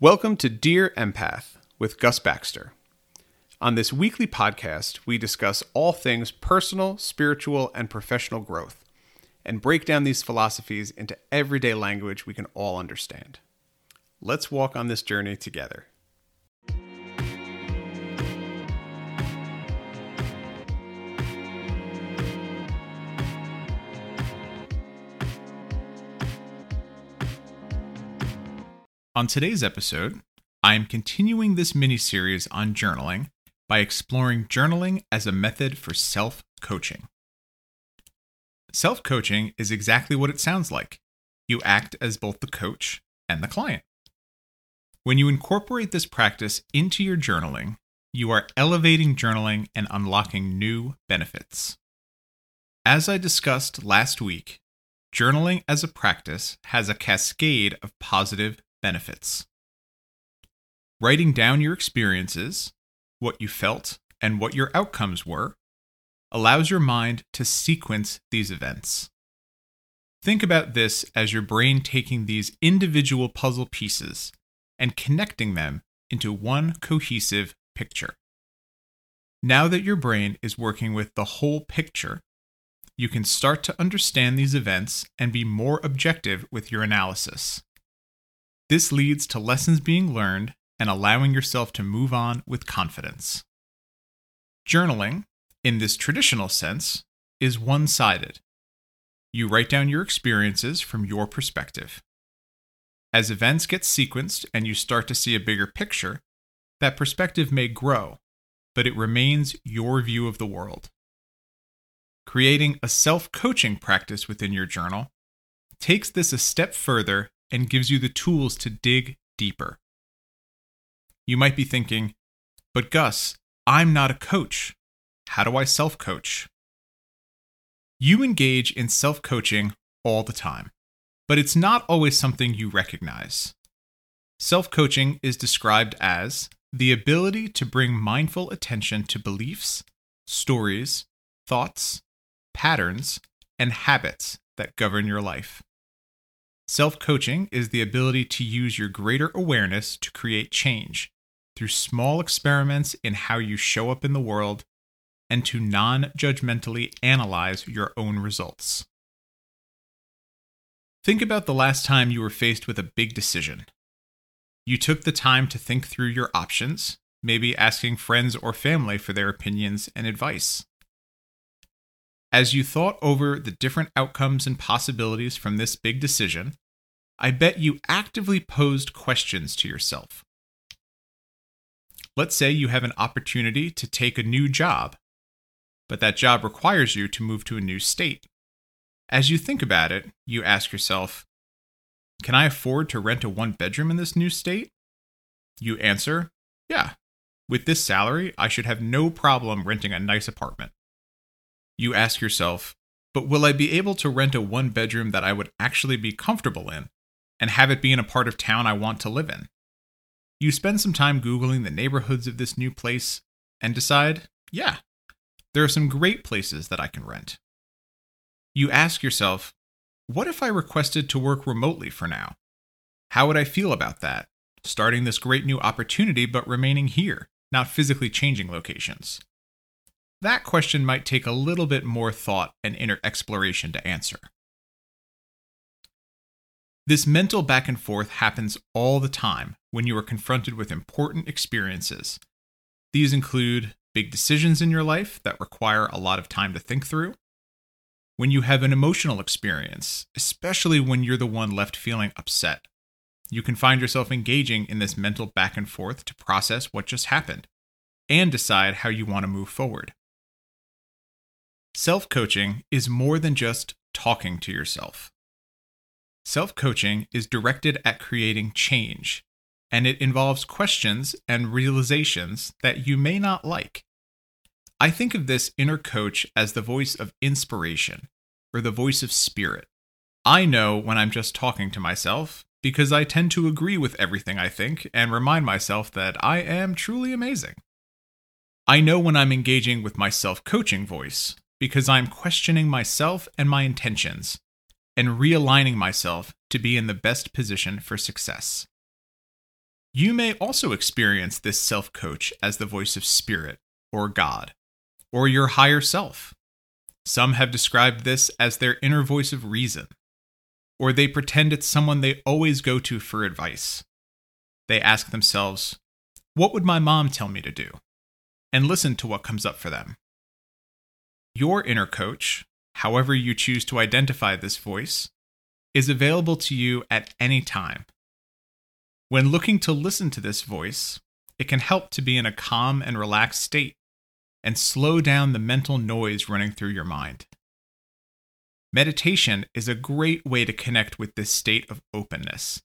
Welcome to Dear Empath with Gus Baxter. On this weekly podcast, we discuss all things personal, spiritual, and professional growth and break down these philosophies into everyday language we can all understand. Let's walk on this journey together. On today's episode, I am continuing this mini series on journaling by exploring journaling as a method for self coaching. Self coaching is exactly what it sounds like. You act as both the coach and the client. When you incorporate this practice into your journaling, you are elevating journaling and unlocking new benefits. As I discussed last week, journaling as a practice has a cascade of positive benefits. Writing down your experiences, what you felt, and what your outcomes were allows your mind to sequence these events. Think about this as your brain taking these individual puzzle pieces and connecting them into one cohesive picture. Now that your brain is working with the whole picture, you can start to understand these events and be more objective with your analysis. This leads to lessons being learned and allowing yourself to move on with confidence. Journaling, in this traditional sense, is one sided. You write down your experiences from your perspective. As events get sequenced and you start to see a bigger picture, that perspective may grow, but it remains your view of the world. Creating a self coaching practice within your journal takes this a step further and gives you the tools to dig deeper. You might be thinking, but Gus, I'm not a coach. How do I self coach? You engage in self coaching all the time, but it's not always something you recognize. Self coaching is described as the ability to bring mindful attention to beliefs, stories, thoughts, patterns, and habits that govern your life. Self coaching is the ability to use your greater awareness to create change through small experiments in how you show up in the world and to non judgmentally analyze your own results. Think about the last time you were faced with a big decision. You took the time to think through your options, maybe asking friends or family for their opinions and advice. As you thought over the different outcomes and possibilities from this big decision, I bet you actively posed questions to yourself. Let's say you have an opportunity to take a new job, but that job requires you to move to a new state. As you think about it, you ask yourself, Can I afford to rent a one bedroom in this new state? You answer, Yeah. With this salary, I should have no problem renting a nice apartment you ask yourself, but will I be able to rent a one bedroom that I would actually be comfortable in and have it be in a part of town I want to live in? You spend some time Googling the neighborhoods of this new place and decide, yeah, there are some great places that I can rent. You ask yourself, what if I requested to work remotely for now? How would I feel about that? Starting this great new opportunity, but remaining here, not physically changing locations. That question might take a little bit more thought and inner exploration to answer. This mental back and forth happens all the time when you are confronted with important experiences. These include big decisions in your life that require a lot of time to think through, when you have an emotional experience, especially when you're the one left feeling upset. You can find yourself engaging in this mental back and forth to process what just happened and decide how you want to move forward. Self coaching is more than just talking to yourself. Self coaching is directed at creating change, and it involves questions and realizations that you may not like. I think of this inner coach as the voice of inspiration or the voice of spirit. I know when I'm just talking to myself because I tend to agree with everything I think and remind myself that I am truly amazing. I know when I'm engaging with my self coaching voice because I'm questioning myself and my intentions and realigning myself to be in the best position for success. You may also experience this self coach as the voice of spirit or God or your higher self. Some have described this as their inner voice of reason, or they pretend it's someone they always go to for advice. They ask themselves, What would my mom tell me to do? and listen to what comes up for them. Your inner coach, however you choose to identify this voice, is available to you at any time. When looking to listen to this voice, it can help to be in a calm and relaxed state and slow down the mental noise running through your mind. Meditation is a great way to connect with this state of openness,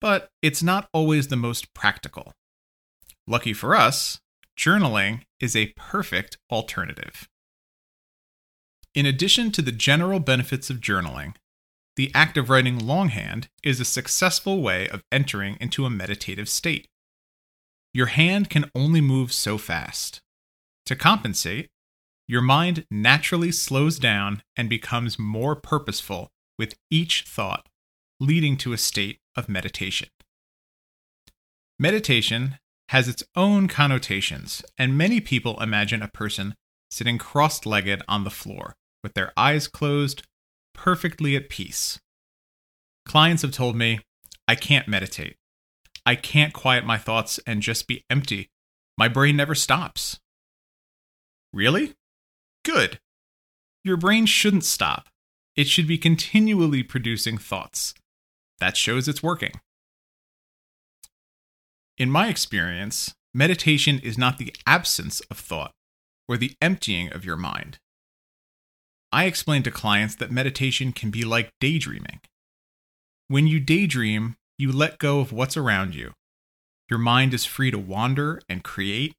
but it's not always the most practical. Lucky for us, journaling is a perfect alternative. In addition to the general benefits of journaling, the act of writing longhand is a successful way of entering into a meditative state. Your hand can only move so fast. To compensate, your mind naturally slows down and becomes more purposeful with each thought, leading to a state of meditation. Meditation has its own connotations, and many people imagine a person sitting cross legged on the floor, with their eyes closed, perfectly at peace. Clients have told me, I can't meditate. I can't quiet my thoughts and just be empty. My brain never stops. Really? Good. Your brain shouldn't stop. It should be continually producing thoughts. That shows it's working. In my experience, meditation is not the absence of thought or the emptying of your mind. I explain to clients that meditation can be like daydreaming. When you daydream, you let go of what's around you. Your mind is free to wander and create,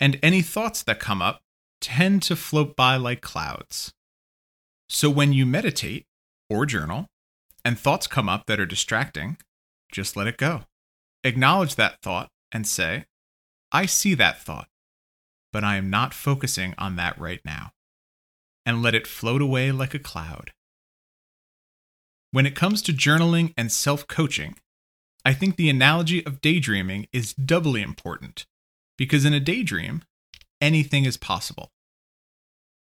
and any thoughts that come up tend to float by like clouds. So when you meditate or journal and thoughts come up that are distracting, just let it go. Acknowledge that thought and say, I see that thought, but I am not focusing on that right now. And let it float away like a cloud. When it comes to journaling and self coaching, I think the analogy of daydreaming is doubly important because in a daydream, anything is possible.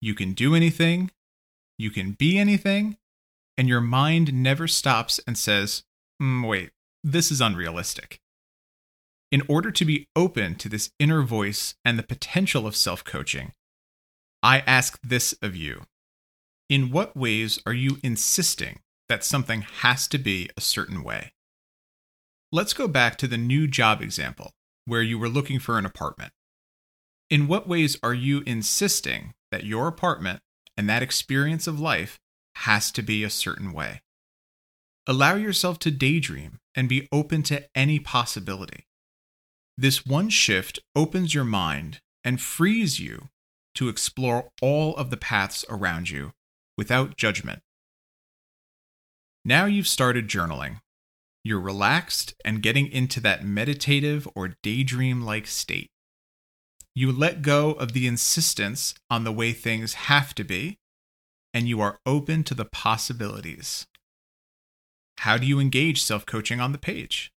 You can do anything, you can be anything, and your mind never stops and says, mm, wait, this is unrealistic. In order to be open to this inner voice and the potential of self coaching, I ask this of you In what ways are you insisting that something has to be a certain way? Let's go back to the new job example where you were looking for an apartment. In what ways are you insisting that your apartment and that experience of life has to be a certain way? Allow yourself to daydream and be open to any possibility. This one shift opens your mind and frees you to explore all of the paths around you without judgment. Now you've started journaling. You're relaxed and getting into that meditative or daydream like state. You let go of the insistence on the way things have to be, and you are open to the possibilities. How do you engage self coaching on the page?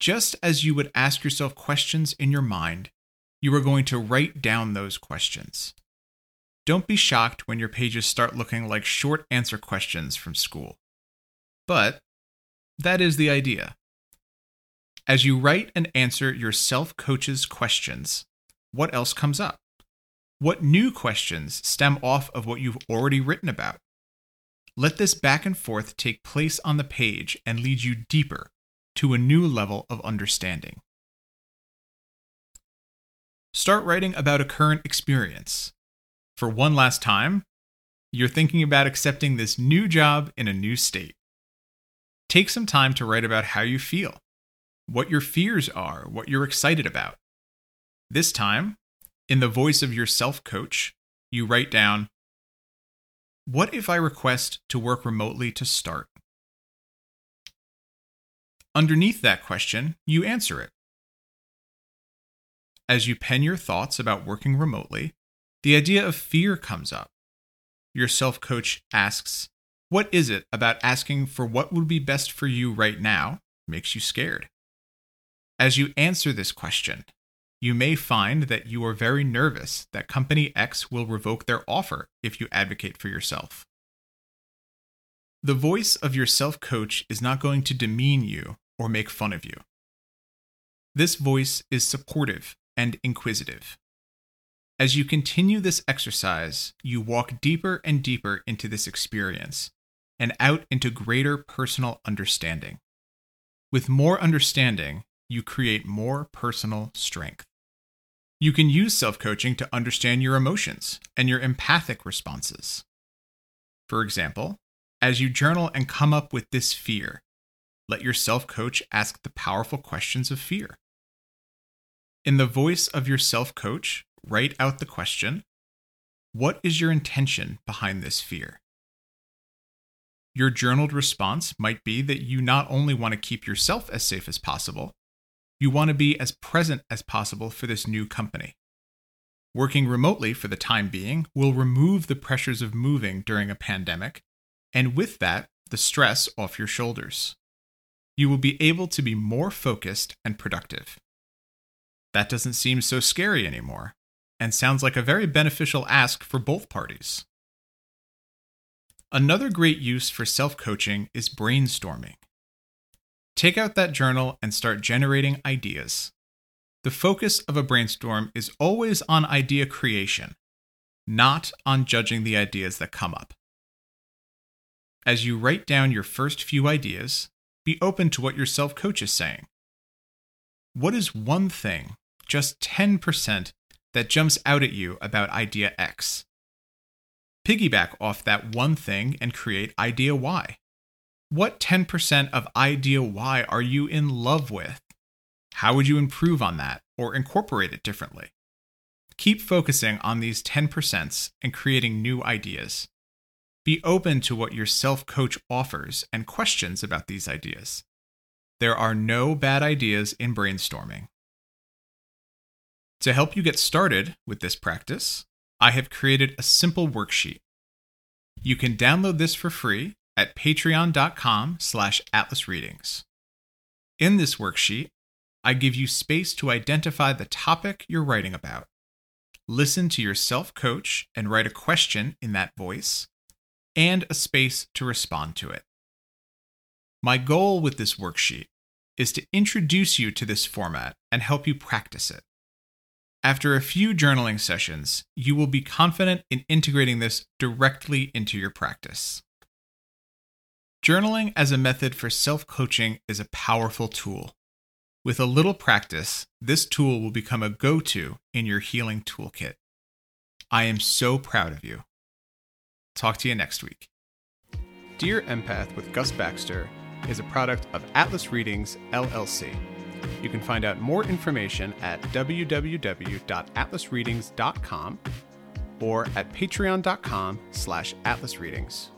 Just as you would ask yourself questions in your mind, you are going to write down those questions. Don't be shocked when your pages start looking like short answer questions from school. But that is the idea. As you write and answer your self coach's questions, what else comes up? What new questions stem off of what you've already written about? Let this back and forth take place on the page and lead you deeper to a new level of understanding. Start writing about a current experience. For one last time, you're thinking about accepting this new job in a new state. Take some time to write about how you feel, what your fears are, what you're excited about. This time, in the voice of your self coach, you write down What if I request to work remotely to start? Underneath that question, you answer it. As you pen your thoughts about working remotely, the idea of fear comes up. Your self coach asks, What is it about asking for what would be best for you right now makes you scared? As you answer this question, you may find that you are very nervous that Company X will revoke their offer if you advocate for yourself. The voice of your self coach is not going to demean you or make fun of you. This voice is supportive and inquisitive. As you continue this exercise, you walk deeper and deeper into this experience and out into greater personal understanding. With more understanding, you create more personal strength. You can use self coaching to understand your emotions and your empathic responses. For example, as you journal and come up with this fear, let your self coach ask the powerful questions of fear. In the voice of your self coach, write out the question What is your intention behind this fear? Your journaled response might be that you not only want to keep yourself as safe as possible, you want to be as present as possible for this new company. Working remotely for the time being will remove the pressures of moving during a pandemic, and with that, the stress off your shoulders. You will be able to be more focused and productive. That doesn't seem so scary anymore, and sounds like a very beneficial ask for both parties. Another great use for self coaching is brainstorming. Take out that journal and start generating ideas. The focus of a brainstorm is always on idea creation, not on judging the ideas that come up. As you write down your first few ideas, be open to what your self coach is saying. What is one thing, just 10%, that jumps out at you about idea X? Piggyback off that one thing and create idea Y. What 10% of idea Y are you in love with? How would you improve on that or incorporate it differently? Keep focusing on these 10% and creating new ideas. Be open to what your self coach offers and questions about these ideas. There are no bad ideas in brainstorming. To help you get started with this practice, I have created a simple worksheet. You can download this for free at patreon.com slash atlasreadings. In this worksheet, I give you space to identify the topic you're writing about. Listen to your self coach and write a question in that voice, and a space to respond to it. My goal with this worksheet is to introduce you to this format and help you practice it. After a few journaling sessions, you will be confident in integrating this directly into your practice. Journaling as a method for self coaching is a powerful tool. With a little practice, this tool will become a go to in your healing toolkit. I am so proud of you. Talk to you next week. Dear Empath with Gus Baxter is a product of Atlas Readings, LLC. You can find out more information at www.atlasreadings.com or at patreon.com slash atlasreadings.